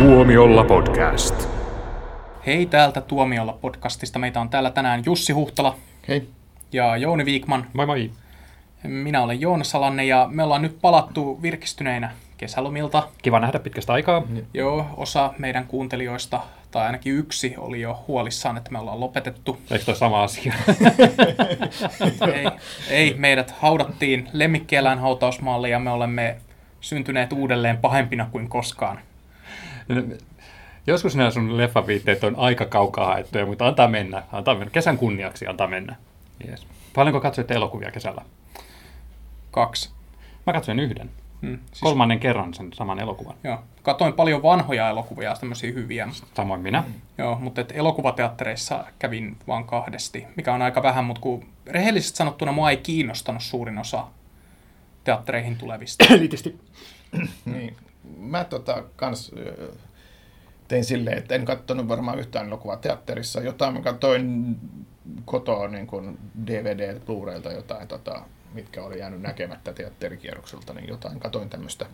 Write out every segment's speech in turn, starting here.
Tuomiolla podcast. Hei täältä Tuomiolla podcastista. Meitä on täällä tänään Jussi Huhtala Hei. ja Jouni Viikman. Moi moi. Minä olen Joona Salanne ja me ollaan nyt palattu virkistyneinä kesälomilta. Kiva nähdä pitkästä aikaa. Joo, osa meidän kuuntelijoista, tai ainakin yksi, oli jo huolissaan, että me ollaan lopetettu. Eikö toi sama asia? ei, ei, meidät haudattiin lemmikkieläinhautausmaalle ja me olemme syntyneet uudelleen pahempina kuin koskaan. Joskus nämä sun leffaviitteet on aika kaukaa haettuja, mutta antaa mennä. Antaa mennä. Kesän kunniaksi antaa mennä. Yes. Paljonko katsoitte elokuvia kesällä? Kaksi. Mä katsoin yhden. Hmm, siis, Kolmannen kerran sen saman elokuvan. joo, katoin paljon vanhoja elokuvia, tämmöisiä hyviä. Samoin minä. Joo, mutta et elokuvateattereissa kävin vaan kahdesti, mikä on aika vähän, mutta kun rehellisesti sanottuna mua ei kiinnostanut suurin osa teattereihin tulevista. Elitisti. Niin. Mä tota, kans tein silleen, että en katsonut varmaan yhtään elokuvaa teatterissa. Jotain mä katsoin kotoa niin kuin DVD, Blu-railta jotain, tota, mitkä oli jäänyt näkemättä teatterikierrokselta, niin jotain katoin tämmöistä.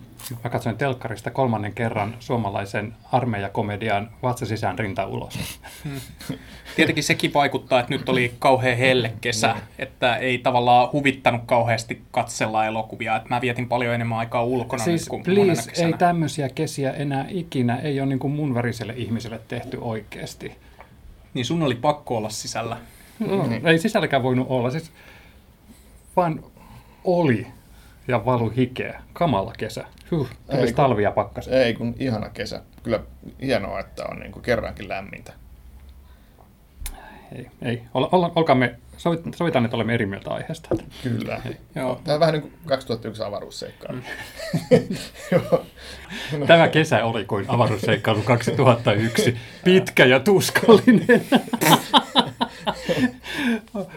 Mä katsoin telkkarista kolmannen kerran suomalaisen armeijakomedian Vatsa sisään rinta ulos. Tietenkin sekin vaikuttaa, että nyt oli kauhean helle kesä, että ei tavallaan huvittanut kauheasti katsella elokuvia. Että mä vietin paljon enemmän aikaa ulkona siis nyt kuin please, kesänä. ei tämmöisiä kesiä enää ikinä, ei ole niin kuin mun väriselle ihmiselle tehty oikeasti. Niin sun oli pakko olla sisällä. No, Ei sisälläkään voinut olla, siis vaan oli ja valu hikeä. Kamala kesä. Huh, Ei, tulisi kun- talvi ja pakkaset. Ei kun ihana kesä. Kyllä hienoa, että on niin kuin kerrankin lämmintä. Ei, ei. Olla, olla, olkaamme, sovitaan, että olemme eri mieltä aiheesta. Kyllä. Joo. Tämä on vähän niin kuin 2001 avaruusseikkailu. Joo. Tämä kesä oli kuin avaruusseikkailu 2001. Pitkä ja tuskallinen.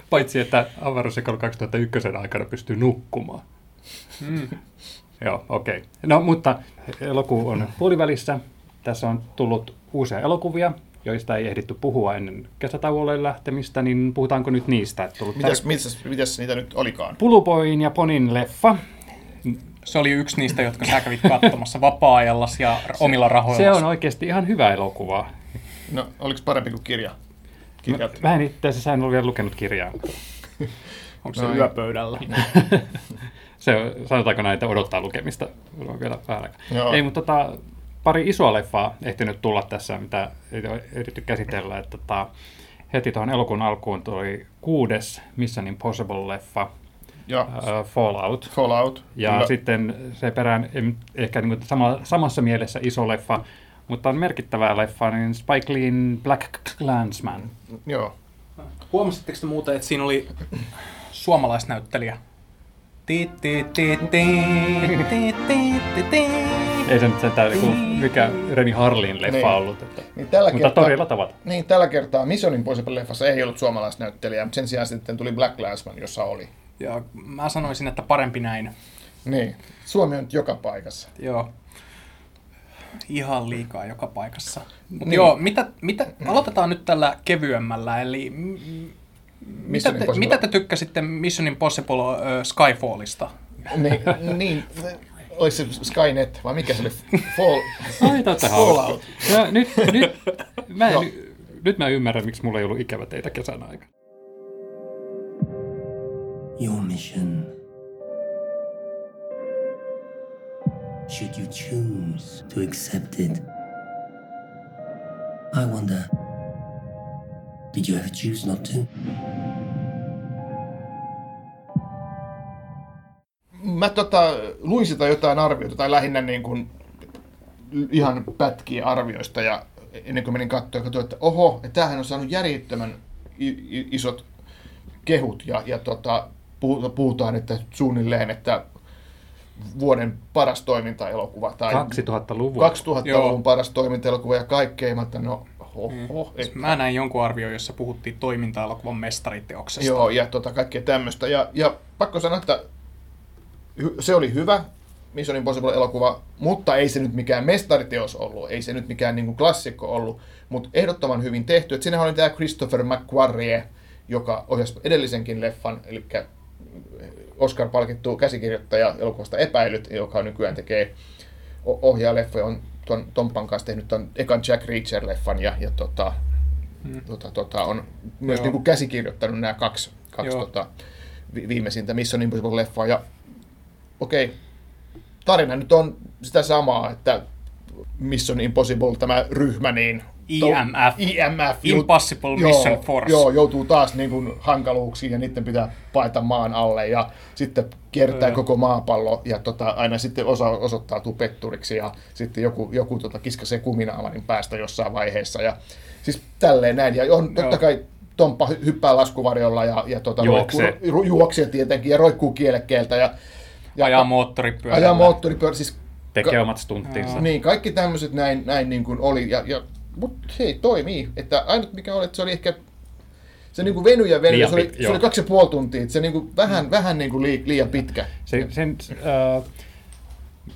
Paitsi, että avaruusseikkailu 2001 aikana pystyy nukkumaan. Mm. Joo, okei. Okay. No, mutta elokuu on puolivälissä. Tässä on tullut uusia elokuvia, joista ei ehditty puhua ennen kesätauolle lähtemistä, niin puhutaanko nyt niistä? Että tullut Mitäs, mitäs, mitäs niitä nyt olikaan? Puluboin ja Ponin leffa. Se oli yksi niistä, jotka sä kävit katsomassa vapaa-ajallas ja omilla rahoilla. Se on oikeasti ihan hyvä elokuva. No, oliko parempi kuin kirja? Kirjat. Mä en itse asiassa en ole vielä lukenut kirjaa. Onko se Noin. yöpöydällä? Se, sanotaanko näitä odottaa lukemista on vielä vähän. Joo. Ei, mutta tota, pari isoa leffaa ehtinyt tulla tässä, mitä ei ole ehditty käsitellä. Että, tota, heti tuohon elokuun alkuun tuli kuudes Mission Impossible-leffa, Ja uh, Fallout. Fallout. Ja Kyllä. sitten se perään, ehkä niin kuin sama, samassa mielessä iso leffa, mutta on merkittävää leffa, niin Spike Leein Black Clansman. Joo. Huomasitteko te muuten, että siinä oli suomalaisnäyttelijä? Ei se nyt sentään niin kuin mikä Reni Harlin leffa Niin. ollut. Että, Niin tällä mutta kertaa, torilla tavata. niin, tällä kertaa Mission Impossible-leffassa ei ollut suomalaisnäyttelijää, mutta sen sijaan sitten tuli Black Clansman, jossa oli. Ja mä sanoisin, että parempi näin. Niin. Suomi on nyt joka paikassa. Joo. Ihan liikaa joka paikassa. Mut Niin. Joo, mitä, mitä, aloitetaan nyt tällä kevyemmällä, eli mitä te, mitä te tykkäsitte Mission Impossible uh, Skyfallista? Niin, niin. Oliko se Skynet vai mikä se oli? Fall, Ai, Fallout. Ja nyt, nyt, mä en, Joo. nyt mä ymmärrän, miksi mulla ei ollut ikävä teitä kesän aikana. Your mission. Should you choose to accept it, I wonder did you ever choose not to? Mä tota, luin sitä jotain arviota, tai lähinnä niin kuin ihan pätkiä arvioista, ja ennen kuin menin katsoa, katsoin, että oho, että tämähän on saanut järjettömän isot kehut, ja, ja tota, puhu- puhutaan, että suunnilleen, että vuoden paras toimintaelokuva, tai 2000-luvun. 2000-luvun Joo. paras toimintaelokuva, ja että no, hoho, Siis et, Mä näin jonkun arvio, jossa puhuttiin toiminta-elokuvan mestariteoksesta. Joo, ja tota, kaikkea tämmöistä. Ja, ja pakko sanoa, että se oli hyvä Mission Impossible-elokuva, mutta ei se nyt mikään mestariteos ollut, ei se nyt mikään niin kuin klassikko ollut, mutta ehdottoman hyvin tehty. Et siinä oli tämä Christopher McQuarrie, joka ohjasi edellisenkin leffan, eli Oscar-palkittu käsikirjoittaja elokuvasta Epäilyt, joka nykyään tekee ohjaa leffoja, on tuon Tompan kanssa tehnyt tuon ekan Jack Reacher-leffan ja, ja tota, hmm. tota, tota, on myös niin kuin käsikirjoittanut nämä kaksi, kaksi tota, vi- viimeisintä Mission Impossible-leffaa. Ja okei, okay, tarina nyt on sitä samaa, että Mission Impossible, tämä ryhmä, niin IMF. IMF. Impossible Mission joo, Force. Joo, joutuu taas niin kuin hankaluuksiin ja niiden pitää paeta maan alle ja sitten kiertää koko maapallo ja tota, aina sitten osa osoittautuu petturiksi ja sitten joku, joku tota, kiskasee kuminaamanin päästä jossain vaiheessa ja siis tälleen näin. Ja on totta kai Tomppa hy- hyppää laskuvarjolla ja, ja tota, Juoksee. ru- juoksee tietenkin ja roikkuu kielekkeeltä ja, ja Ajaa moottoripyörällä. ajaa moottoripyörä. Siis Tekee omat stunttinsa. niin, kaikki tämmöiset näin, näin niin kuin oli, ja, ja, mutta hei, toimii. Että ainut mikä oli, että se oli ehkä, se niin kuin venyi ja Liian se oli, pit- se joo. oli kaksi ja puoli tuntia, että se niin kuin vähän, vähän niin kuin lii, liian pitkä. Se, sen, äh,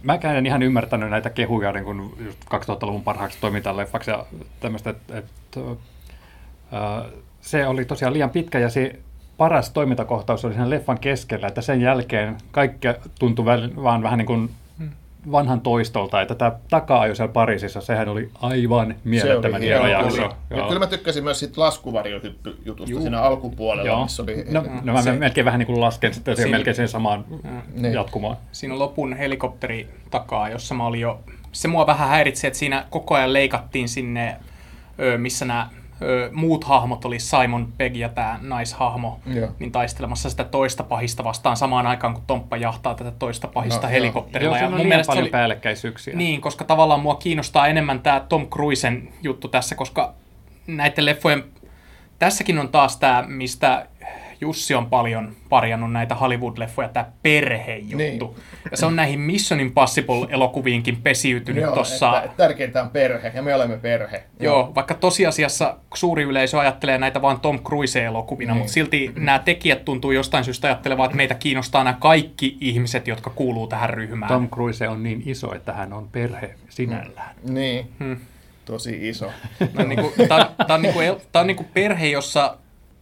mäkään en ihan ymmärtänyt näitä kehuja niin kuin just 2000-luvun parhaaksi toimintaleffaksi ja tämmöistä, että et, äh, se oli tosiaan liian pitkä ja se paras toimintakohtaus oli sen leffan keskellä, että sen jälkeen kaikki tuntui väl, vaan vähän niin kuin vanhan toistolta, että tämä taka-ajo siellä Pariisissa, sehän oli aivan mielettömän se hieno oli jakso. Ja kyllä mä tykkäsin myös siitä laskuvarjohyppyjutusta siinä alkupuolella, Joo. missä oli... No, no mä Se- melkein vähän niin kuin lasken sitten Siinä- melkein sen samaan Niin. jatkumaan. Siinä lopun helikopteri takaa, jossa mä olin jo... Se mua vähän häiritsi, että siinä koko ajan leikattiin sinne, missä nämä ö, muut hahmot oli Simon Pegg ja tämä naishahmo, Joo. niin taistelemassa sitä toista pahista vastaan samaan aikaan, kun Tomppa jahtaa tätä toista pahista No, joo. helikopterilla. Joo, ja siinä on liian paljon päällekkäisyyksiä. Niin, koska tavallaan mua kiinnostaa enemmän tämä Tom Cruisen juttu tässä, koska näiden leffojen... Tässäkin on taas tämä, mistä Jussi on paljon parjannut näitä Hollywood-leffoja, tämä perhejuttu. Niin. Ja se on näihin Mission Impossible-elokuviinkin pesiytynyt Joo, tuossa... että tärkeintä on perhe, ja me olemme perhe. Joo, vaikka tosiasiassa suuri yleisö ajattelee näitä vain Tom Cruise-elokuvina, Niin. mutta silti nämä tekijät tuntuu jostain syystä ajattelevan, että meitä kiinnostaa nämä kaikki ihmiset, jotka kuuluu tähän ryhmään. Tom Cruise on niin iso, että hän on perhe sinällään. Niin, tosi iso. Tämä on, niinku, tää on, tää on, niinku, el- tää on niinku perhe, jossa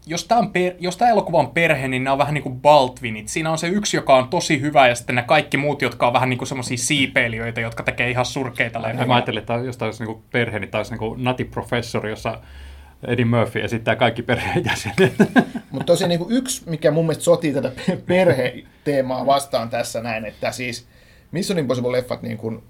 jos tämä, on per, jos tämä elokuva on perhe, niin nämä on vähän niin kuin Baldwinit. Siinä on se yksi, joka on tosi hyvä, ja sitten ne kaikki muut, jotka on vähän niin kuin semmoisia siipeilijöitä, jotka tekee ihan surkeita Ja Mä leffoja. ajattelin, että jos tämä olisi niin perhe, niin tämä olisi niin Nati Professor, jossa Eddie Murphy esittää kaikki perheenjäsenet. Mutta tosiaan niin kuin yksi, mikä mun mielestä sotii tätä perheteemaa vastaan tässä näin, että siis Mission Impossible-leffat, niin kuin,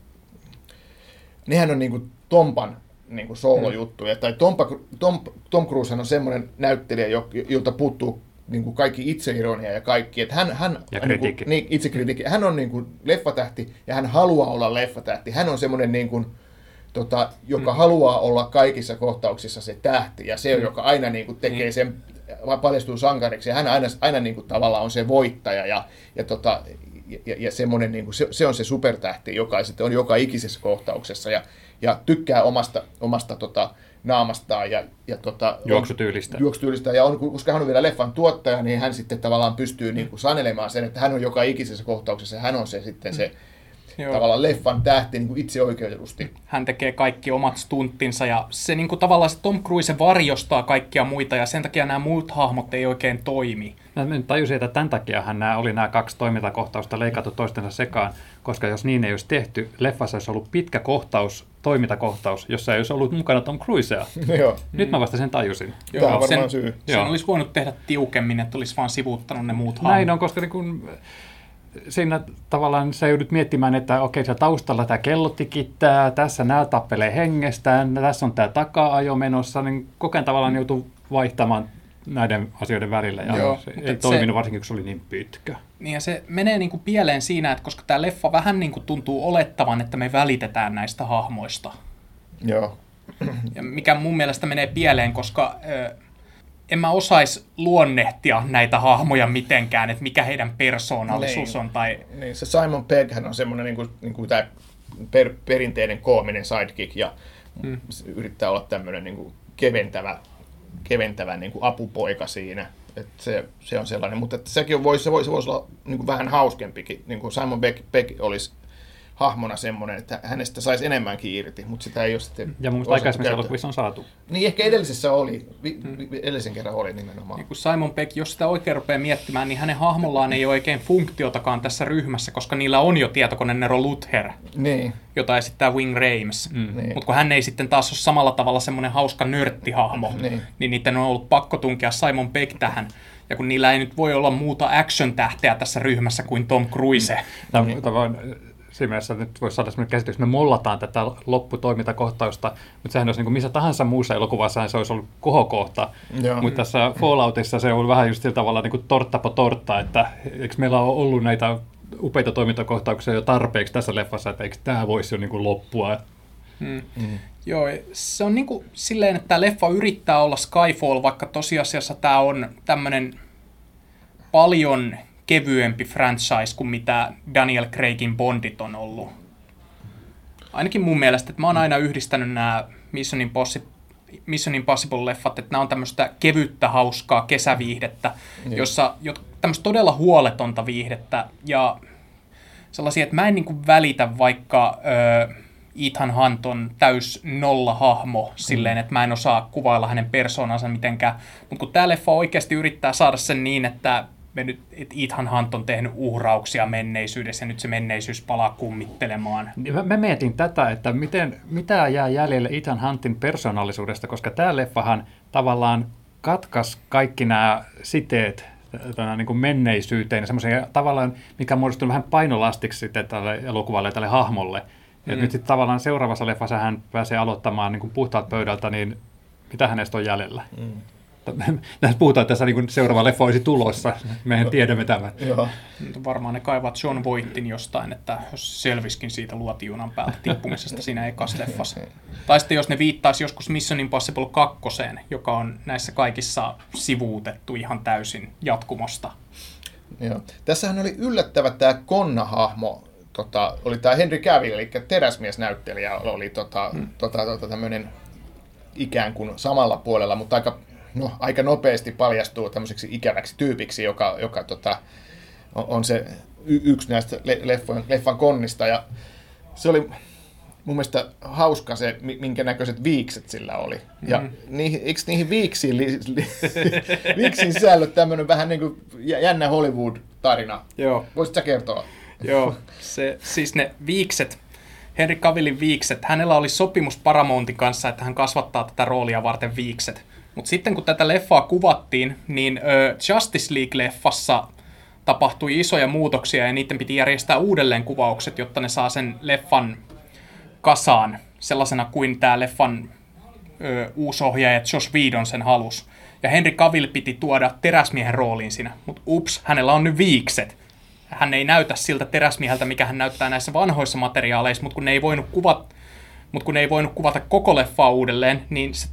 nehän on niin kuin Tompan niin kuin soolojuttuja. Tai Tompa, Tom, Tom Cruise on semmoinen näyttelijä, jo- jolta puuttuu niin kuin kaikki itseironia ja kaikki. Että hän, hän, Ja niin kritiikki. kuin, niin, itsekritiikki. Hän on niin kuin leffatähti ja hän haluaa olla leffatähti. Hän on semmoinen niin kuin, tota, joka mm. haluaa olla kaikissa kohtauksissa se tähti ja se, mm. joka aina niin kuin, tekee sen, paljastuu sankariksi ja hän aina, aina niin kuin, tavallaan on se voittaja ja, ja, tota, ja, ja semmoinen, niin kuin, se, se, on se supertähti, joka sitten on joka ikisessä kohtauksessa ja, ja tykkää omasta, omasta tota, naamastaan ja, ja tota, Juoksutyylistä. juoksutyylistä. Ja on, koska hän on vielä leffan tuottaja, niin hän sitten tavallaan pystyy niin kuin sanelemaan sen, että hän on joka ikisessä kohtauksessa ja hän on se sitten se Joo. tavallaan leffan tähti niin kuin itse oikeutetusti. hän tekee kaikki omat stunttinsa ja se niin kuin tavallaan se Tom Cruise varjostaa kaikkia muita ja sen takia nämä muut hahmot ei oikein toimi. Mä nyt tajusin, että tämän takiahan nämä oli nämä kaksi toimintakohtausta leikattu toistensa sekaan, koska jos niin ei olisi tehty, leffassa olisi ollut pitkä kohtaus, toimintakohtaus, jossa ei olisi ollut mukana Tom Cruisea. Joo. Nyt mä vasta sen tajusin. Tämä on varmaan sen, syy. Sen Joo. olisi voinut tehdä tiukemmin, että olisi vaan sivuuttanut ne muut hahmot. Näin on, koska niin kun, siinä tavallaan sä joudut miettimään, että okei, siellä taustalla tämä kello tikittää, tässä nämä tappelee hengestään, tässä on tämä taka-ajo menossa, niin koko ajan tavallaan joutuu vaihtamaan näiden asioiden välillä, ja Joo, se ei se- toiminut varsinkin, kun se oli niin pitkä. Niin ja se menee niin kuin pieleen siinä, että koska tämä leffa vähän niin kuin tuntuu olettavan, että me välitetään näistä hahmoista. Joo. Ja mikä mun mielestä menee pieleen, koska ö, en mä osais luonnehtia näitä hahmoja mitenkään, että mikä heidän persoonallisuus Niin. on. Tai, Niin, se Simon Pegg hän on semmoinen niin kuin, niin kuin tämä per, perinteinen koominen sidekick ja Hmm. yrittää olla tämmöinen niin kuin keventävä, keventävä niin kuin apupoika siinä. Et se, se, on sellainen, mutta että sekin voisi, se voisi, se voisi olla niin kuin vähän hauskempikin. Niin kuin Simon Pegg, Pegg olisi, hahmona semmoinen, että hänestä saisi enemmänkin irti, mutta sitä ei ole sitten Ja mun aikaisemmissa elokuvissa on saatu. Niin ehkä edellisessä oli, vi, vi, edellisen kerran oli nimenomaan. Niin kuin Simon Peck, jos sitä oikein rupeaa miettimään, niin hänen hahmollaan ei ole oikein funktiotakaan tässä ryhmässä, koska niillä on jo tietokonenero Luther, Niin, jota esittää Wing Rames. Mm. Niin. Mutta kun hän ei sitten taas ole samalla tavalla semmoinen hauska nörttihahmo, Niin. niin niiden on ollut pakko tunkea Simon Peck tähän. Ja kun niillä ei nyt voi olla muuta action-tähteä tässä ryhmässä kuin Tom Cruise. Tämä, tämä on, siinä mielessä nyt voisi saada sellainen käsitys, että me mollataan tätä lopputoimintakohtausta, mutta sehän olisi niin kuin missä tahansa muussa elokuvassa se olisi ollut kohokohta. Joo. Mutta tässä Falloutissa se on vähän just sillä tavalla niin kuin tortta po tortta, että eikö meillä ole ollut näitä upeita toimintakohtauksia jo tarpeeksi tässä leffassa, että eikö tämä voisi jo niin kuin loppua. Mm. Joo, se on niinku silleen, että tämä leffa yrittää olla Skyfall, vaikka tosiasiassa tämä on tämmöinen paljon kevyempi franchise kuin mitä Daniel Craigin Bondit on ollut. Ainakin mun mielestä, että mä oon aina yhdistänyt nämä Mission Impossible Mission Impossible-leffat, että nämä on tämmöistä kevyttä, hauskaa kesäviihdettä, Niin. jossa jo, tämmöistä todella huoletonta viihdettä ja sellaisia, että mä en niinku välitä vaikka ö, Ethan Hunt on täys nolla hahmo silleen, että mä en osaa kuvailla hänen persoonansa mitenkään, mutta kun tämä leffa oikeasti yrittää saada sen niin, että me nyt, että Ethan Hunt on tehnyt uhrauksia menneisyydessä ja nyt se menneisyys palaa kummittelemaan. Mä, mä mietin tätä, että miten, mitä jää jäljelle Ethan Huntin persoonallisuudesta, koska tämä leffahan tavallaan katkas kaikki nämä siteet tänä niin kuin menneisyyteen ja semmoisen tavallaan, mikä muodostuu vähän painolastiksi sitten tälle elokuvalle ja tälle hahmolle. Ja nyt sitten tavallaan seuraavassa leffassa hän pääsee aloittamaan niin kuin puhtaat pöydältä, niin mitä hänestä on jäljellä? Mm. Tässä puhutaan, että tässä niin kuin seuraava leffa olisi tulossa. Mehän tiedämme tämän. joo. Varmaan ne kaivat John Voightin jostain, että jos se selviskin siitä luotijunan päältä tippumisesta siinä ekas leffassa. Tai sitten jos ne viittaisi joskus Mission Impossible 2, joka on näissä kaikissa sivuutettu ihan täysin jatkumosta. Joo. Tässähän oli yllättävä tämä Konna-hahmo, tota, oli tämä Henry Cavill, eli teräsmiesnäyttelijä, oli tota, hmm. tota, tota, tämmöinen ikään kuin samalla puolella, mutta aika, no, aika nopeasti paljastuu tämmöiseksi ikäväksi tyypiksi, joka, joka tota, on, on se y- yksi näistä le- leffan, leffan konnista. Ja se oli mun mielestä hauska se, mi- minkä näköiset viikset sillä oli. Ja Mhm. niihin, eikö niihin viiksiin, li, li, viiksiin sisälly tämmöinen vähän niin kuin jä- jännä Hollywood-tarina? Joo. Voisitko sä kertoa? Joo, se, siis ne viikset, Henry Cavillin viikset, hänellä oli sopimus Paramountin kanssa, että hän kasvattaa tätä roolia varten viikset. Mutta sitten kun tätä leffaa kuvattiin, niin Justice League-leffassa tapahtui isoja muutoksia ja niiden piti järjestää uudelleen kuvaukset, jotta ne saa sen leffan kasaan sellaisena kuin tämä leffan ö, uusi ohjaaja Josh Whedon sen halus. Ja Henry Cavill piti tuoda teräsmiehen rooliin siinä, mutta ups, hänellä on nyt viikset. Hän ei näytä siltä teräsmieheltä, mikä hän näyttää näissä vanhoissa materiaaleissa, mutta kun ne ei voinut kuvata, mutta kun ne ei voinut kuvata koko leffaa uudelleen, niin se,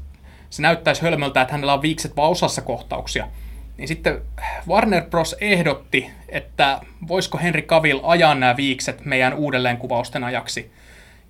se näyttäisi hölmöltä, että hänellä on viikset vain osassa kohtauksia. Niin sitten Warner Bros. ehdotti, että voisiko Henry Cavill ajaa nämä viikset meidän uudelleenkuvausten ajaksi.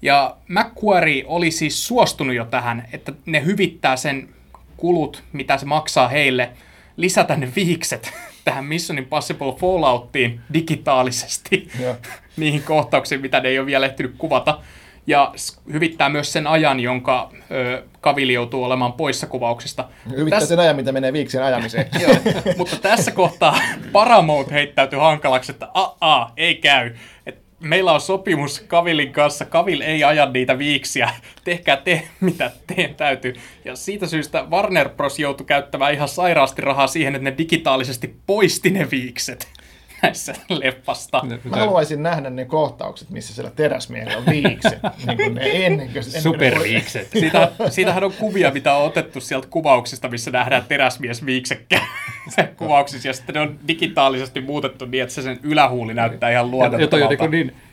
Ja McQuarrie oli siis suostunut jo tähän, että ne hyvittää sen kulut, mitä se maksaa heille, lisätä ne viikset tähän Mission Impossible Fallouttiin digitaalisesti Joo. niihin kohtauksiin, mitä ne ei ole vielä ehtinyt kuvata. Ja hyvittää myös sen ajan, jonka ö, Kavili joutuu olemaan poissa kuvauksista. Hyvittää Täs- sen ajan, mitä menee viiksien ajamiseen. Joo, mutta tässä kohtaa Paramount heittäytyi hankalaksi, että aa, ei käy. Et meillä on sopimus Kavilin kanssa, Kavil ei aja niitä viiksiä, tehkää te mitä teidän täytyy. Ja siitä syystä Warner Bros. joutui käyttämään ihan sairaasti rahaa siihen, että ne digitaalisesti poisti ne viikset näissä leffasta. Mä haluaisin nähdä ne kohtaukset, missä siellä teräsmiehellä on viikset. niin kuin ne ennen kuin, Superviikset. Siitä, siitähän on kuvia, mitä on otettu sieltä kuvauksista, missä nähdään teräsmies viiksekkä kuvauksissa, ja sitten ne on digitaalisesti muutettu niin, että se sen ylähuuli näyttää ihan Ja, ja toi on luonnottomalta. niin, niin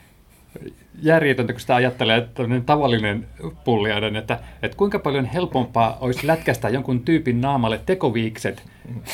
järjetöntä, kun sitä ajattelee, että tämmöinen tavallinen pulliainen, että, että kuinka paljon helpompaa olisi lätkästä jonkun tyypin naamalle tekoviikset,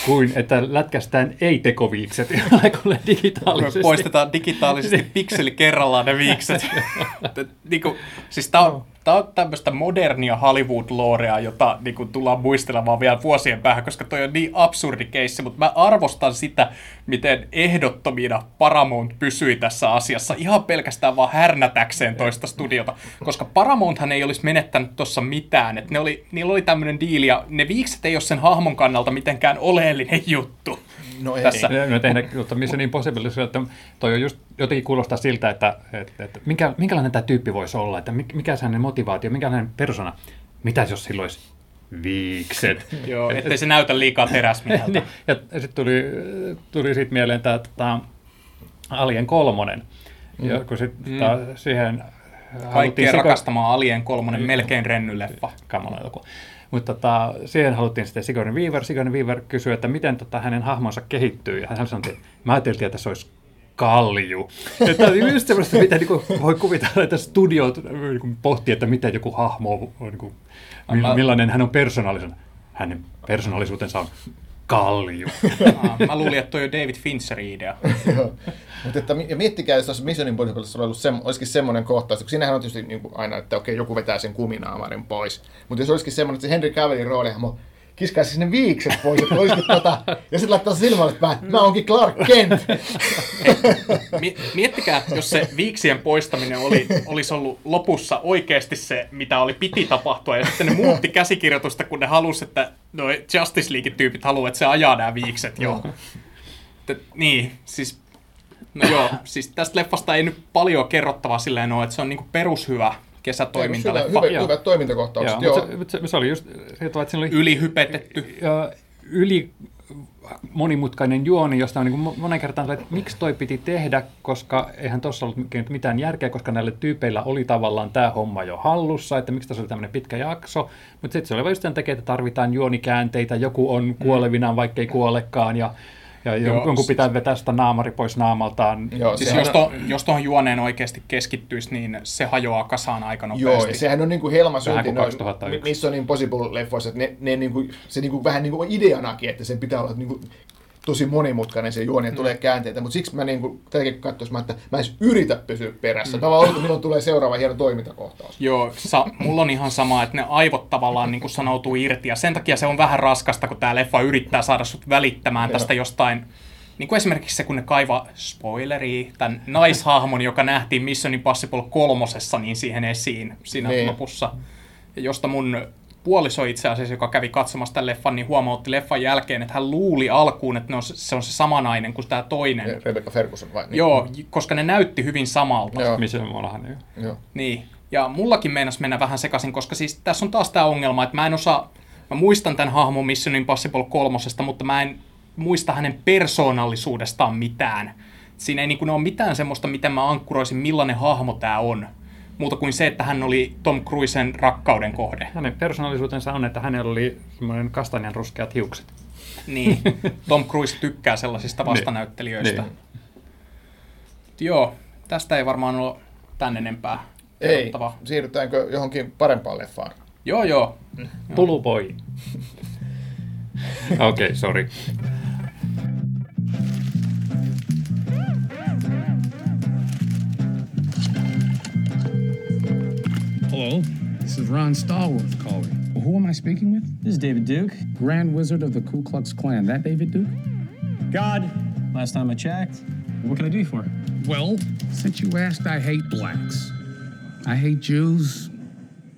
kuin että lätkästään ei-tekoviikset, jollain digitaalisesti. Me poistetaan digitaalisesti pikseli kerrallaan ne viikset. Et, niinku, siis tää on, Tämä on tämmöistä modernia Hollywood-loorea, jota niin kuin, tullaan muistelemaan vielä vuosien päähän, koska toi on niin absurdi keissi, mutta mä arvostan sitä, miten ehdottomina Paramount pysyi tässä asiassa ihan pelkästään vaan härnätäkseen toista studiota, koska Paramounthan ei olisi menettänyt tuossa mitään, että ne oli, niillä oli tämmöinen diili ja ne viikset ei ole sen hahmon kannalta mitenkään oleellinen juttu. No ei. Tässä. Ne, ne tehdä, mutta missä niin possible, että toi on just jotenkin kuulostaa siltä, että, että, että minkä, minkälainen tämä tyyppi voisi olla, että mikä, mikä se hänen motivaatio, mikä hänen persona, mitäs jos sillä olisi viikset. Joo, ettei se näytä liikaa teräsmieheltä. niin, ja sitten tuli, tuli siitä mieleen tämä tota, Alien kolmonen, mm. ja kun sit, mm. ta, siihen Kaikkien rakastamaan Alien kolmonen melkein rennyleffa. Kamala elokuva. Mutta tota, siihen haluttiin sitten Sigourney Weaver. Sigourney Weaver kysyi, että miten tota, hänen hahmonsa kehittyy. Ja hän sanoi, että mä ajattelin, että se olisi kalju. Tämä on just semmoista, mitä niin voi kuvitella, että studiot niin pohtii, että miten joku hahmo on, niin kuin, millainen hän on persoonallisena. Hänen persoonallisuutensa on kalju. Mä luulin, että toi on David Fincherin idea. Mutta että, ja miettikää, jos olisi Mission Impossible ollut sem, olisikin semmoinen kohtaus, kun siinähän on tietysti niin kuin aina, että okei, joku vetää sen kuminaamarin pois. Mutta jos olisikin semmoinen, että se Henry Cavillin roolihahmo kiskaisi sinne viikset pois, että olisikin tota, ja sitten laittaa silmälle päin, mä oonkin Clark Kent. Miettikää, jos se viiksien poistaminen oli, olisi ollut lopussa oikeasti se, mitä oli piti tapahtua, ja sitten ne muutti käsikirjoitusta, kun ne halusi, että noi Justice League-tyypit haluavat, että se ajaa nämä viikset jo. niin, siis No joo, siis tästä leffasta ei nyt paljon kerrottavaa silleen ole, että se on niinku perushyvä kesätoimintaleffa. Hyvä, hyvä, hyvät toimintakohtaukset, joo. joo. Mutta se, se, oli just se, että siinä oli... Ylihypetetty. Ja, yli monimutkainen juoni, josta on niin monen kertaan että miksi toi piti tehdä, koska eihän tuossa ollut mitään järkeä, koska näillä tyypeillä oli tavallaan tämä homma jo hallussa, että miksi tässä oli tämmöinen pitkä jakso, mutta sitten se oli vain just sen takia, että tarvitaan juonikäänteitä, joku on kuolevinaan, vaikka ei kuolekaan, ja ja Joo, jonkun pitää vetää sitä naamari pois naamaltaan. Joo, siis jos, to, jos tuohon juoneen oikeasti keskittyisi, niin se hajoaa kasaan aika nopeasti. Joo, ja sehän on niin kuin Helma Suntin Mission Impossible-leffoissa, että ne, ne niin kuin, se niin kuin, vähän niin kuin ideanakin, että sen pitää olla niin kuin, tosi monimutkainen se juoni ja mm. tulee käänteitä, mutta siksi mä niin kuin, tätäkin katsoisin, että mä edes yritä pysyä perässä. Mm. Tavallaan milloin tulee seuraava hieno toimintakohtaus. Joo, sa, mulla on ihan sama, että ne aivot tavallaan niin kuin sanoutuu irti ja sen takia se on vähän raskasta, kun tämä leffa yrittää saada sut välittämään Joo. tästä jostain niin kuin esimerkiksi se, kun ne kaiva spoileri, tämän naishahmon, joka nähtiin Mission Impossible kolmosessa, niin siihen esiin siinä niin. lopussa, josta mun puoliso itse asiassa, joka kävi katsomassa tämän leffan, niin huomautti leffan jälkeen, että hän luuli alkuun, että ne on, se on se sama nainen kuin tämä toinen. Rebecca Ferguson vai? Niin. Joo, koska ne näytti hyvin samalta. Joo. Missä Monaghan, niin. joo. Niin, ja mullakin meinas mennä vähän sekaisin, koska siis tässä on taas tämä ongelma, että mä en osaa, mä muistan tämän hahmon Mission Impossible kolmosesta, mutta mä en muista hänen persoonallisuudestaan mitään. Siinä ei niin kuin ole mitään semmoista, miten mä ankkuroisin, millainen hahmo tämä on muuta kuin se, että hän oli Tom Cruisen rakkauden kohde. Hänen persoonallisuutensa on, että hänellä oli semmoinen kastanjan ruskeat hiukset. Niin, Tom Cruise tykkää sellaisista niin. vastanäyttelijöistä. niin. Joo, tästä ei varmaan ole tän enempää Ei, siirrytäänkö johonkin parempaan leffaan? Joo, joo. Pulupoi. Okei, okay, sorry. Hello, this is Ron Stallworth calling. Well, who am I speaking with? This is David Duke. Grand Wizard of the Ku Klux Klan. That David Duke? God, last time I checked. What can I do you for? Well, since you asked, I hate blacks. I hate Jews,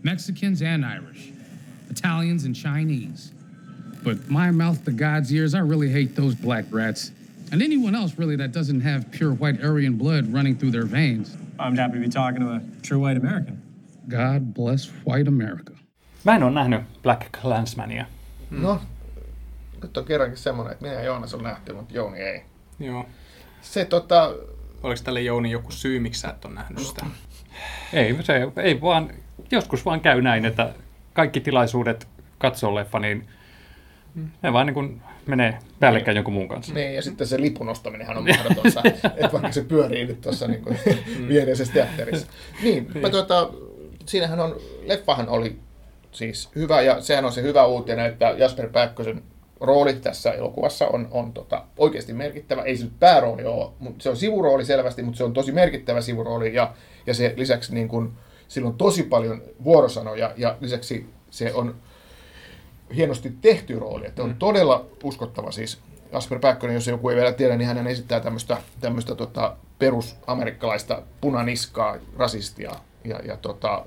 Mexicans, and Irish, Italians, and Chinese. But my mouth to God's ears, I really hate those black rats. And anyone else, really, that doesn't have pure white Aryan blood running through their veins. I'm happy to be talking to a true white American. God bless white America. Mä en ole nähnyt Black Clansmania. Hmm. No, nyt on kerrankin semmoinen, että minä ja Joonas on nähty, mutta Jouni ei. Joo. Se tota... Oliko tälle Jouni joku syy, miksi sä et ole nähnyt sitä? Ei, se ei vaan, joskus vaan käy näin, että kaikki tilaisuudet katsoa leffa, niin ne vaan niin kuin menee päällekkäin jonkun muun kanssa. Niin, ja sitten se lipun ostaminenhan on mahdotonta, että vaikka se pyörii nyt tuossa niin kuin mm. viereisessä teatterissa. Niin, niin. Tuota, siinähän on, leffahan oli siis hyvä, ja sehän on se hyvä uutinen, että Jasper Pääkkösen rooli tässä elokuvassa on, on tota, oikeasti merkittävä. Ei se nyt päärooli ole, mutta se on sivurooli selvästi, mutta se on tosi merkittävä sivurooli, ja, ja se lisäksi niin kuin, sillä on tosi paljon vuorosanoja ja lisäksi se on hienosti tehty rooli, että on mm. todella uskottava siis. Asper Päkkönen, jos joku ei vielä tiedä, niin hän esittää tämmöistä, tämmöistä tota, perusamerikkalaista punaniskaa, rasistia. Ja, ja, tota,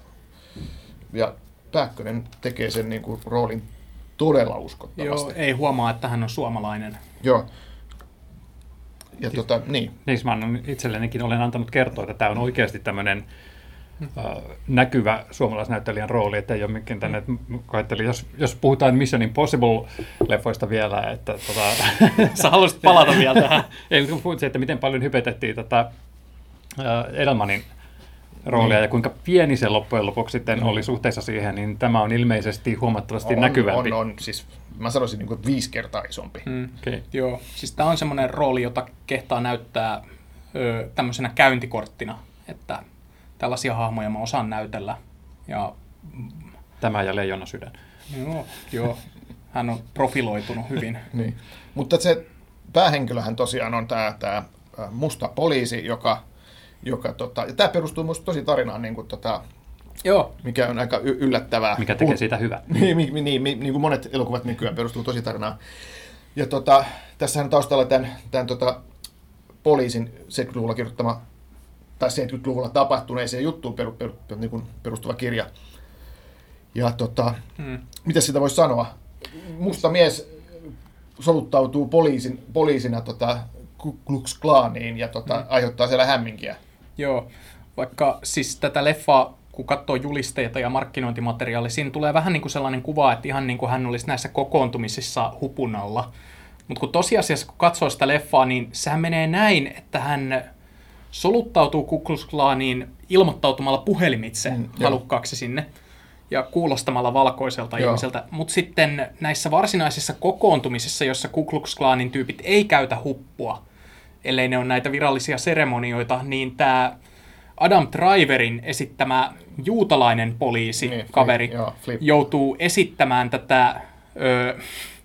ja Päkkönen tekee sen niin kuin, roolin todella uskottavasti. Joo, ei huomaa, että hän on suomalainen. Joo. Ja tota, niin. Niin, mä annan itsellenikin olen antanut kertoa, että tämä on oikeasti tämmöinen äh, näkyvä suomalaisnäyttelijän rooli, että ei ole mikään tänne, että jos, jos puhutaan Mission Impossible-leffoista vielä, että tota, Sä haluaisit palata vielä tähän. ei, kun puhut se, että miten paljon hypetettiin tota, äh, Edelmanin roolia Niin. ja kuinka pieni se loppujen lopuksi sitten oli suhteessa siihen, niin tämä on ilmeisesti huomattavasti on, näkyvämpi. On, on, siis mä sanoisin niin kuin viisi kertaa isompi. Mm. Okay. Joo, siis tämä on semmoinen rooli, jota kehtaa näyttää ö, tämmöisenä käyntikorttina, että tällaisia hahmoja mä osaan näytellä. Ja Tämä ja Leijona sydän. joo, joo hän on profiloitunut hyvin. Niin. Mutta se päähenkilöhän tosiaan on tämä, tämä musta poliisi, joka, joka tota, ja tämä perustuu musta tosi tarinaan, niin kuin, tota, joo, mikä on aika y- yllättävää. Mikä tekee Puhut- siitä hyvää. niin, niin, niin, niin, niin kuin monet elokuvat nykyään perustuu tosi tarinaan. Ja tota, tässähän on taustalla tämän, tämän tota, poliisin 70-luvulla kirjoittama tai 70-luvulla tapahtuneeseen juttuun peru, peru, peru, niin kuin perustuva kirja. Ja tota, Hmm. mitä sitä voisi sanoa? Musta mies soluttautuu poliisin, poliisina tota, Ku Klux Klaniin ja tota, Hmm. aiheuttaa siellä hämminkiä. Joo. Vaikka siis tätä leffaa, kun katsoo julisteita ja markkinointimateriaalia, siinä tulee vähän niin kuin sellainen kuva, että ihan niin kuin hän olisi näissä kokoontumisissa hupun alla. Mutta kun tosiasiassa, kun katsoo sitä leffaa, niin sehän menee näin, että hän soluttautuu Ku Klux Klaniin ilmoittautumalla puhelimitse Mm, halukkaaksi sinne ja kuulostamalla valkoiselta Joo. ihmiseltä. Mutta sitten näissä varsinaisissa kokoontumisissa, jossa Ku Klux Klanin tyypit ei käytä huppua, ellei ne ole näitä virallisia seremonioita, niin tämä Adam Driverin esittämä juutalainen poliisi, Niin, niin, Flip, kaveri, joo, Flip. joutuu esittämään tätä ö,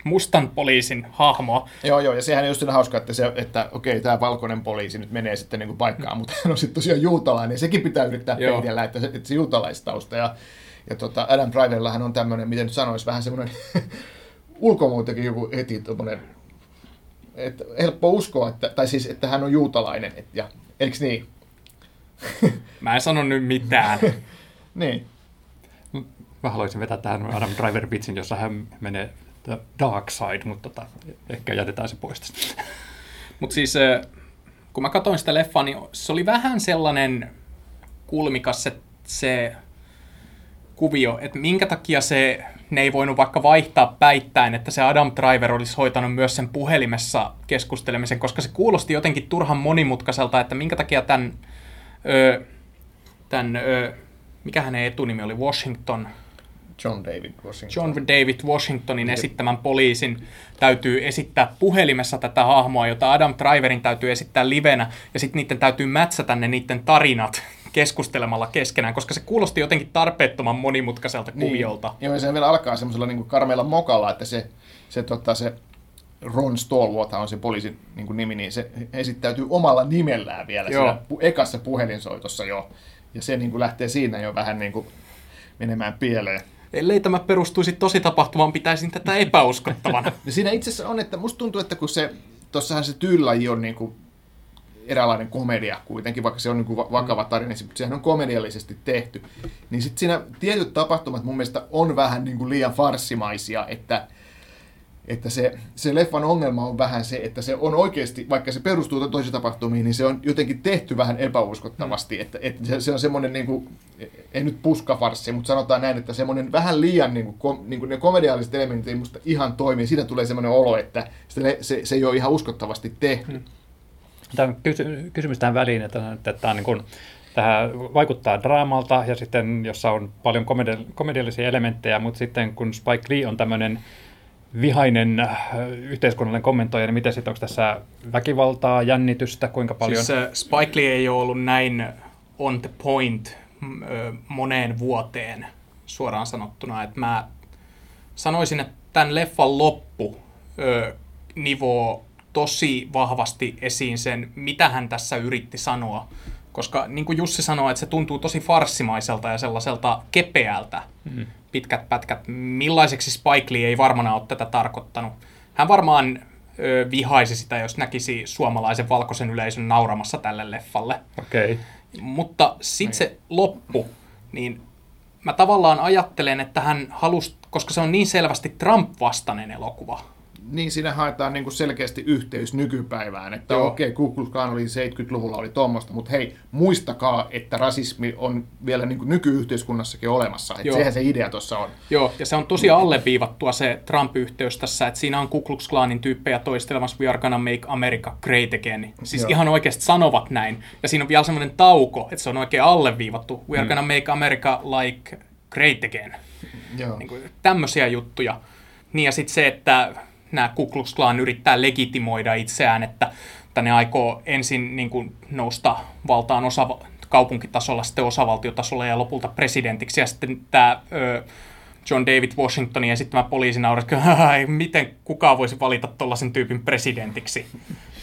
mustan poliisin hahmoa. Joo, joo, ja sehän on just hauska, että, se, että okei, tämä valkoinen poliisi nyt menee sitten niin kuin paikkaan, mutta hän on sitten tosiaan juutalainen, sekin pitää yrittää Joo. peitellä, että se, että se juutalaistausta. Ja, ja tota, Adam Driverillahan on tämmöinen, miten nyt sanoisi, vähän semmoinen ulkomuutakin joku heti tommonen, että helppo uskoa, että, tai siis, että hän on juutalainen, et, ja, eliks niin? Mä en sano nyt mitään. Niin. Mä haluaisin vetää tähän Adam Driver-vitsin, jossa hän menee the dark side, mutta tota, ehkä jätetään se pois tästä. Mutta siis kun mä katsoin sitä leffaa, niin se oli vähän sellainen kulmikas se, se kuvio, että minkä takia se, ne ei voinut vaikka vaihtaa päittäin, että se Adam Driver olisi hoitanut myös sen puhelimessa keskustelemisen, koska se kuulosti jotenkin turhan monimutkaiselta, että minkä takia tämän, ö, tämän ö, mikä hänen etunimi oli, Washington, John David Washington. John David Washingtonin esittämän poliisin täytyy esittää puhelimessa tätä hahmoa, jota Adam Driverin täytyy esittää livenä, ja sitten niiden täytyy mätsätä ne niiden tarinat keskustelemalla keskenään, koska se kuulosti jotenkin tarpeettoman monimutkaiselta kuviolta. Niin. Joo, ja se vielä alkaa semmoisella niin karmeilla mokalla, että se, se, tota, se Ron Stallworth on se poliisin niin kuin nimi, niin se esittäytyy omalla nimellään vielä Joo. siinä pu- ekassa puhelinsoitossa jo. Ja se niin kuin lähtee siinä jo vähän niin kuin menemään pieleen. Ellei tämä perustuisi tosi tapahtumaan, pitäisin tätä epäuskottavana. Siinä itse asiassa on, että musta tuntuu, että kun se, tossahan se tyyllaji on niin kuin eräänlainen komedia kuitenkin, vaikka se on niin vakava tarina, niin se- sehän on komediallisesti tehty. Niin sitten siinä tietyt tapahtumat mun mielestä on vähän niin kuin liian farssimaisia, että, että se, se leffan ongelma on vähän se, että se on oikeasti, vaikka se perustuu toisiin tapahtumiin, niin se on jotenkin tehty vähän epäuskottavasti, että, että se, se on semmoinen, niin kuin, ei nyt puskafarssi, mutta sanotaan näin, että semmoinen vähän liian, niin kuin, kom, niin kuin ne komediaaliset elementit ei musta ihan toimi, siitä tulee semmoinen olo, että se, se, se ei ole ihan uskottavasti tehty. Tämä kysymys tähän väliin, että, että tämä on niin kuin, tähän vaikuttaa draamalta ja sitten, jossa on paljon komedi- komediallisia elementtejä, mutta sitten kun Spike Lee on tämmöinen vihainen äh, yhteiskunnallinen kommentoija, niin miten sitten onko tässä väkivaltaa, jännitystä, kuinka paljon? Siis Spike Lee ei ole ollut näin on the point moneen vuoteen suoraan sanottuna. että mä sanoisin, että tämän leffan loppu nivoo tosi vahvasti esiin sen, mitä hän tässä yritti sanoa. Koska niin kuin Jussi sanoi, että se tuntuu tosi farssimaiselta ja sellaiselta kepeältä mm. pitkät pätkät. Millaiseksi Spike Lee ei varmana ole tätä tarkoittanut. Hän varmaan ö, vihaisi sitä, jos näkisi suomalaisen valkoisen yleisön nauramassa tälle leffalle. Okay. Mutta sitten se loppu, niin mä tavallaan ajattelen, että hän halusi, koska se on niin selvästi Trump-vastainen elokuva, Niin siinä haetaan niin kuin selkeästi yhteys nykypäivään, että Joo. okei, Ku Klux Klan oli 70-luvulla oli tuommoista, mutta hei, muistakaa, että rasismi on vielä niin kuin nykyyhteiskunnassakin olemassa. Että Joo. sehän se idea tuossa on. Joo, ja se on tosi alleviivattua se Trump-yhteys tässä, että siinä on Ku Klux Klanin tyyppejä toistelemassa We are gonna make America great again. Siis Joo. ihan oikeasti sanovat näin. Ja siinä on vielä semmoinen tauko, että se on oikein alleviivattu. We are gonna make America like great again. Joo. Niin kuin tämmöisiä juttuja. Niin ja sitten se, että nämä Ku Klux Klan yrittää legitimoida itseään, että, että ne aikoo ensin niin kuin nousta valtaan osa, kaupunkitasolla, sitten osavaltiotasolla ja lopulta presidentiksi. Ja sitten tämä ö, John David Washingtonin esittämä poliisi naurasi, että miten kukaan voisi valita tuollaisen tyypin presidentiksi.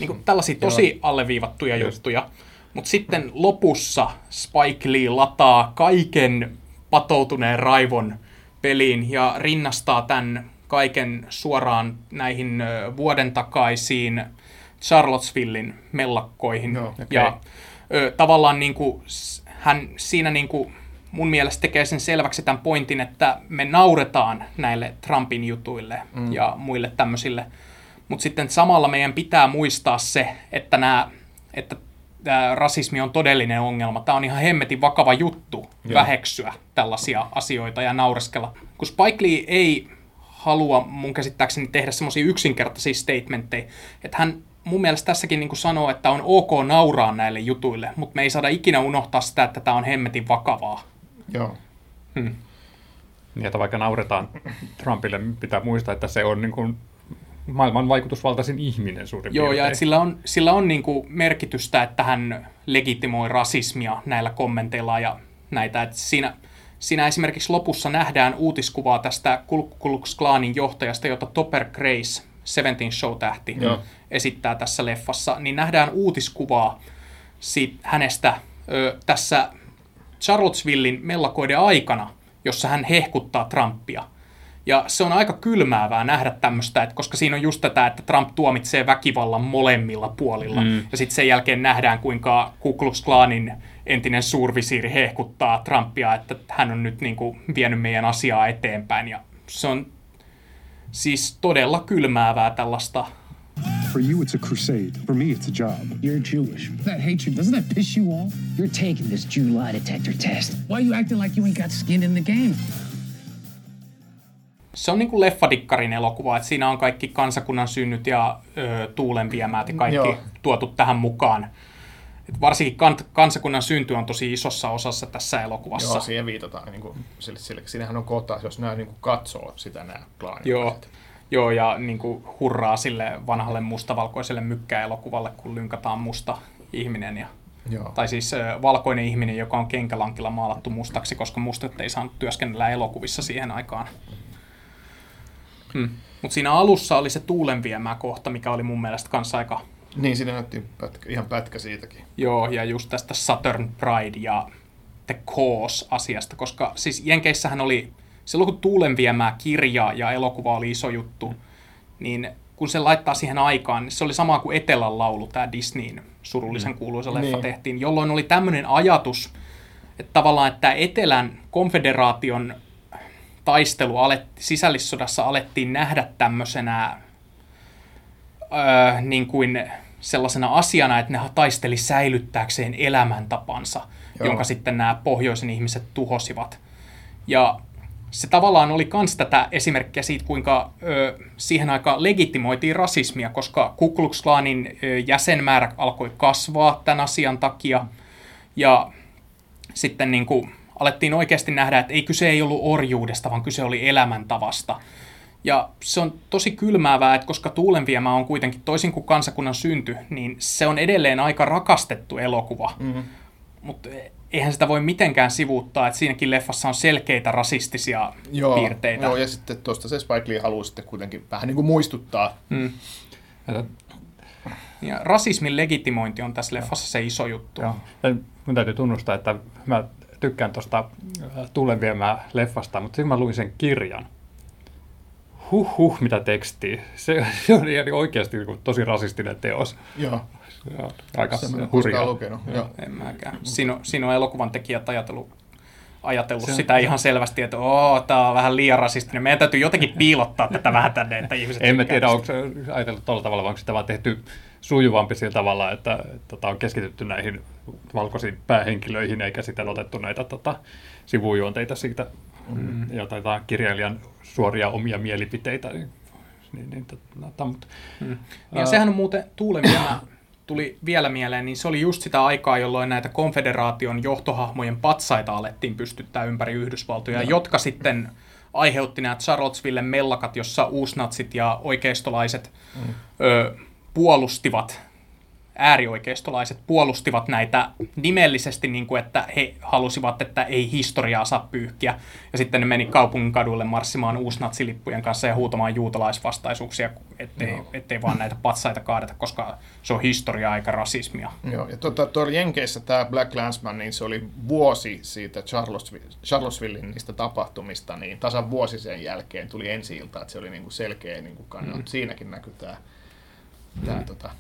Niin kuin tällaisia tosi alleviivattuja juttuja. Mutta sitten lopussa Spike Lee lataa kaiken patoutuneen raivon peliin ja rinnastaa tämän kaiken suoraan näihin vuoden takaisiin Charlottesvillein mellakkoihin. Joo, okei. Ja ö, tavallaan niin kuin, hän siinä niin kuin, mun mielestä tekee sen selväksi tämän pointin, että me nauretaan näille Trumpin jutuille mm. ja muille tämmöisille. Mutta sitten samalla meidän pitää muistaa se, että nämä, että tämä rasismi on todellinen ongelma. Tämä on ihan hemmetin vakava juttu Joo. väheksyä tällaisia asioita ja naureskella. Kun Spike Lee ei halua mun käsittääkseni tehdä semmoisia yksinkertaisia statementteja, että hän mun mielestä tässäkin niin sanoo, että on ok nauraa näille jutuille, mutta me ei saada ikinä unohtaa sitä, että tämä on hemmetin vakavaa. Joo. Niin, että vaikka nauretaan Trumpille, pitää muistaa, että se on niin kuin maailman vaikutusvaltaisin ihminen suurin Joo, ja piirtein. että sillä on, sillä on niin kuin merkitystä, että hän legitimoi rasismia näillä kommenteilla ja näitä. Että siinä, siinä esimerkiksi lopussa nähdään uutiskuvaa tästä Ku Klux Klanin johtajasta, jota Topper Grace, Seventeen Show-tähti, Joo. esittää tässä leffassa, niin nähdään uutiskuvaa siitä, hänestä ö, tässä Charlottesvillein mellakoiden aikana, jossa hän hehkuttaa Trumpia. Ja se on aika kylmäävää nähdä tämmöistä, että koska siinä on just tätä, että Trump tuomitsee väkivallan molemmilla puolilla. Mm. Ja sitten sen jälkeen nähdään, kuinka Ku Klux Klanin entinen suurvisiiri hehkuttaa Trumpia, että hän on nyt niin kuin vienyt meidän asiaa eteenpäin. Ja se on siis todella kylmäävää tällaista For you, it's a crusade. For me, it's a job. You're Jewish. That hatred, doesn't that piss you off? You're taking this Jew lie detector test. Why you acting like you ain't got skin in the game? Se on niin kuin leffadikkarin elokuva, että siinä on kaikki kansakunnan synnyt ja ö, tuulenviemäät ja kaikki Joo. Tuotu tähän mukaan. Et varsinkin kan, kansakunnan synty on tosi isossa osassa tässä elokuvassa. Joo, siihen viitataan. Niin kuin, sille, sille, siinähän on kohta, jos nämä niin kuin katsoo sitä nämä klaanit. Joo, joo ja niin kuin hurraa sille vanhalle mustavalkoiselle mykkäelokuvalle, kun lynkataan musta ihminen. Ja, Joo. tai siis ö, valkoinen ihminen, joka on kenkälankilla maalattu mustaksi, koska mustat ei saanut työskennellä elokuvissa siihen aikaan. Hmm. Mutta siinä alussa oli se tuulenviemää kohta, mikä oli mun mielestä kanssa aika Niin, siinä näytti pätkä, ihan pätkä siitäkin. Joo, ja just tästä Saturn Pride ja The Cause-asiasta, koska siis Jenkeissähän oli, silloin kun Tuulenviemää kirja ja elokuva oli iso juttu, niin kun se laittaa siihen aikaan, niin se oli sama kuin Etelän laulu, tämä Disneyn surullisen kuuluisa leffa Niin. tehtiin, jolloin oli tämmöinen ajatus, että tavallaan, että Etelän konfederaation taistelu aletti, sisällissodassa alettiin nähdä tämmöisenä öö, niin kuin sellaisena asiana, että ne taisteli säilyttääkseen elämäntapansa, Joo. Joo. jonka sitten nämä pohjoisen ihmiset tuhosivat. Ja se tavallaan oli myös tätä esimerkkiä siitä, kuinka ö, siihen aikaan legitimoitiin rasismia, koska Ku Klux Klanin ö, jäsenmäärä alkoi kasvaa tämän asian takia. Ja sitten niin kuin alettiin oikeasti nähdä, että ei kyse ei ollut orjuudesta, vaan kyse oli elämäntavasta. Ja se on tosi kylmäävää, että koska Tuulenviemä on kuitenkin toisin kuin kansakunnan synty, niin se on edelleen aika rakastettu elokuva. Mm-hmm. Mutta eihän sitä voi mitenkään sivuuttaa, että siinäkin leffassa on selkeitä rasistisia Joo, piirteitä. joo, ja sitten tuosta se Spike Lee haluaa sitten kuitenkin vähän niin kuin muistuttaa. Että- Ja rasismin legitimointi on tässä leffassa se iso juttu. Joo. Ja mun täytyy tunnustaa, että mä tykkään tuosta Tuulen viemää leffasta, mutta sitten mä luin sen kirjan. Huh huh, mitä tekstiä. Se, se oli oikeasti niin tosi rasistinen teos. Joo. Joo, aika Sen mä en ole hurja. koskaan lukenut. Joo. En mäkään. Siinä on, siinä on elokuvan tekijät ajatellut, ajatellut Se on- sitä ihan selvästi, että oo, tää on vähän liian rasistinen. Meidän täytyy jotenkin piilottaa tätä vähän tänne, että ihmiset... En mä tiedä, onko se ajateltu tuolla tavalla, vai onko sitä vaan tehty sujuvampi sillä tavalla, että tota, on keskitytty näihin valkoisiin päähenkilöihin, eikä sitten otettu näitä tota, sivujuonteita siitä, mm. ja taitaa kirjailijan suoria omia mielipiteitä. Niin, niin, niin, tota, mutta, Mm. Ja sehän on muuten Tuulen vielä, tuli vielä mieleen, niin se oli just sitä aikaa, jolloin näitä konfederaation johtohahmojen patsaita alettiin pystyttää ympäri Yhdysvaltoja, jotka sitten aiheutti nämä Charlottesvillen mellakat, jossa uusnatsit ja oikeistolaiset mm. ö, puolustivat äärioikeistolaiset puolustivat näitä nimellisesti, niin kuin, että he halusivat, että ei historiaa saa pyyhkiä. Ja sitten ne meni kaupungin kaduille marssimaan uusnatsilippujen kanssa ja huutamaan juutalaisvastaisuuksia, ettei, ettei vaan näitä patsaita kaadeta, koska se on historiaa eikä rasismia. Joo, ja tuota, tuolla Jenkeissä tämä Black Landsman, niin se oli vuosi siitä Charlottesville, Charlottesvillein niistä tapahtumista, niin tasan vuosi sen jälkeen tuli ensi ilta, että se oli niinku selkeä niinku kannat. Mm. Siinäkin näkyy tämä tää, tota,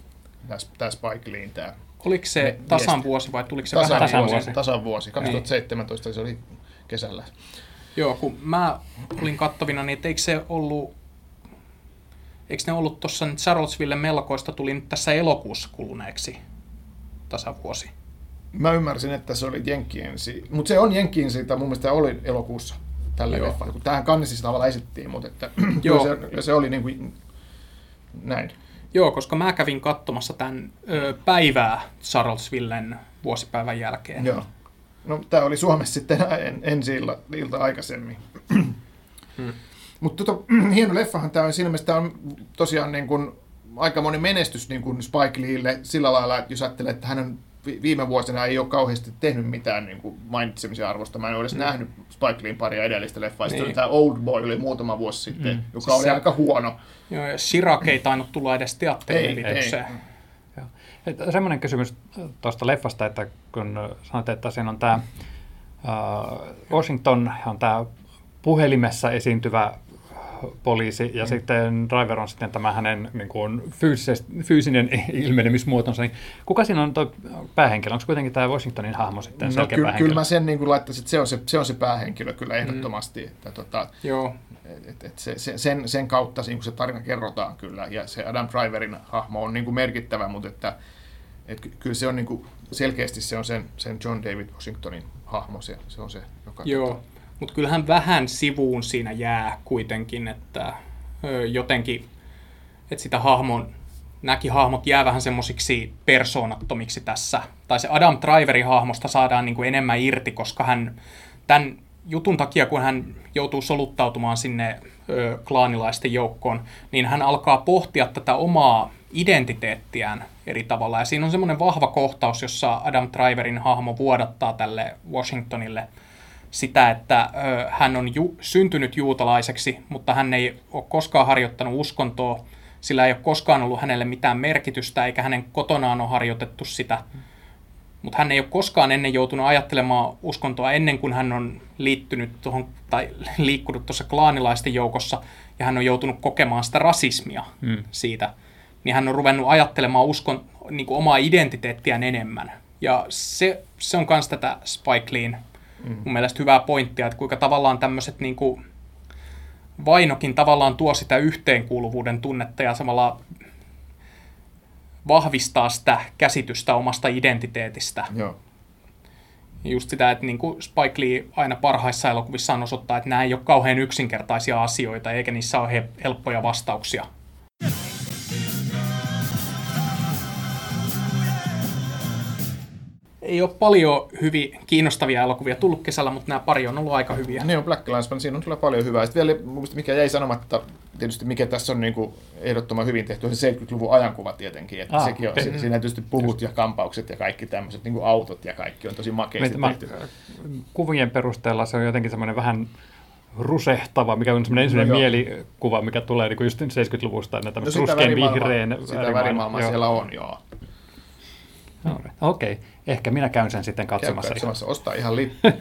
tää Spike Leein tämä Oliko se tasan viesti. vuosi vai tuliko se tasan, vähän tasan vuosi, tasan vuosi. 2017 se oli kesällä. Joo, kun mä olin kattovina, niin eikö se ollut, eikö ne ollut tuossa nyt Charlottesville melkoista tuli nyt tässä elokuussa kuluneeksi tasavuosi? Mä ymmärsin, että se oli Jenkkiensi, mutta se on Jenkkiensi, tai mun mielestä oli elokuussa tällä Joo. leffalla, kun tähän kannissa tavallaan esittiin, mutta että, Joo. se, se oli niin kuin, näin. Joo, koska mä kävin katsomassa tämän ö, päivää Charlottesvillen vuosipäivän jälkeen. Joo. No, tämä oli Suomessa sitten en, ensi ilta, ilta aikaisemmin. Hmm. Mutta tota, hieno leffahan tämä on siinä mielessä, tämä on tosiaan niin kuin, aika moni menestys niin kuin Spike Leelle sillä lailla, että jos ajattelee, että hän on viime vuosina ei ole kauheasti tehnyt mitään niin kuin mainitsemisen arvosta. Mä en ole edes nähnyt Spike Leen paria edellistä Hmm. Niin. tämä Old Boy oli muutama vuosi sitten, mm. joka Siis oli se- aika huono. Joo, ja Chirac ei tainnut tulla edes teatterilevitykseen. semmoinen kysymys tuosta leffasta, että kun sanoit, että siinä on tämä Washington on tämä puhelimessa esiintyvä poliisi ja mm. sitten Driver on sitten tämä hänen niin kuin, fyysis, fyysinen ilmenemismuotonsa. Niin kuka siinä on tuo päähenkilö? Onko se kuitenkin tämä Washingtonin hahmo sitten No, selkeä kyllä, päähenkilö? kyllä mä sen niin kuin laittaisin, että se on se, se, on se päähenkilö kyllä ehdottomasti. Mm. Että, tota, Joo, Et, et se, se, sen, sen kautta niin kun se tarina kerrotaan kyllä, ja se Adam Driverin hahmo on niin kuin merkittävä, mutta että, et ky- kyllä se on niin kuin, selkeästi se on sen, sen John David Washingtonin hahmo, se, se on se, joka... Joo, mutta kyllähän vähän sivuun siinä jää kuitenkin, että jotenkin, että sitä hahmon, nämäkin hahmot jää vähän semmoisiksi persoonattomiksi tässä. Tai se Adam Driverin hahmosta saadaan niin kuin enemmän irti, koska hän tämän jutun takia, kun hän joutuu soluttautumaan sinne ö, klaanilaisten joukkoon, niin hän alkaa pohtia tätä omaa identiteettiään eri tavalla. Ja siinä on semmoinen vahva kohtaus, jossa Adam Driverin hahmo vuodattaa tälle Washingtonille sitä, että ö, hän on ju- syntynyt juutalaiseksi, mutta hän ei ole koskaan harjoittanut uskontoa, sillä ei ole koskaan ollut hänelle mitään merkitystä, eikä hänen kotonaan ole harjoitettu sitä. Mutta hän ei ole koskaan ennen joutunut ajattelemaan uskontoa ennen kuin hän on liittynyt tuohon, tai liikkunut tuossa klaanilaisten joukossa, ja hän on joutunut kokemaan sitä rasismia hmm. siitä. Niin hän on ruvennut ajattelemaan uskon, niin kuin omaa identiteettiään enemmän. Ja se, se on myös tätä Spike Leen mm. mun mielestä hyvää pointtia, että kuinka tavallaan tämmöiset niin kuin, vainokin tavallaan tuo sitä yhteenkuuluvuuden tunnetta ja samalla vahvistaa sitä käsitystä omasta identiteetistä. Joo. Just sitä, että niin kuin Spike Lee aina parhaissa elokuvissaan osoittaa, että nämä ei ole kauhean yksinkertaisia asioita, eikä niissä ole he- helppoja vastauksia. Ei ole paljon hyvin kiinnostavia elokuvia tullut kesällä, mutta nämä pari on ollut aika hyviä. Niin on Black Landsman, siinä on kyllä paljon hyvää. Sitten vielä, mikä jäi sanomatta, tietysti mikä tässä on niin kuin ehdottoman hyvin tehty, on se 70-luvun ajankuva tietenkin. Että Ah, sekin on, si- siinä tietysti puvut ja kampaukset ja kaikki tämmöiset niin kuin autot ja kaikki on tosi makeasti Mä, tehty. kuvien perusteella se on jotenkin semmoinen vähän rusehtava, mikä on semmoinen ensimmäinen No mielikuva, mikä tulee niin just 70-luvusta, ne No tämmöiset värimaailmaa, vihreän sitä värimaailmaa siellä on, joo. Okei, okay. ehkä minä käyn sen sitten Käy katsomassa. katsomassa, ostaa ihan lippu.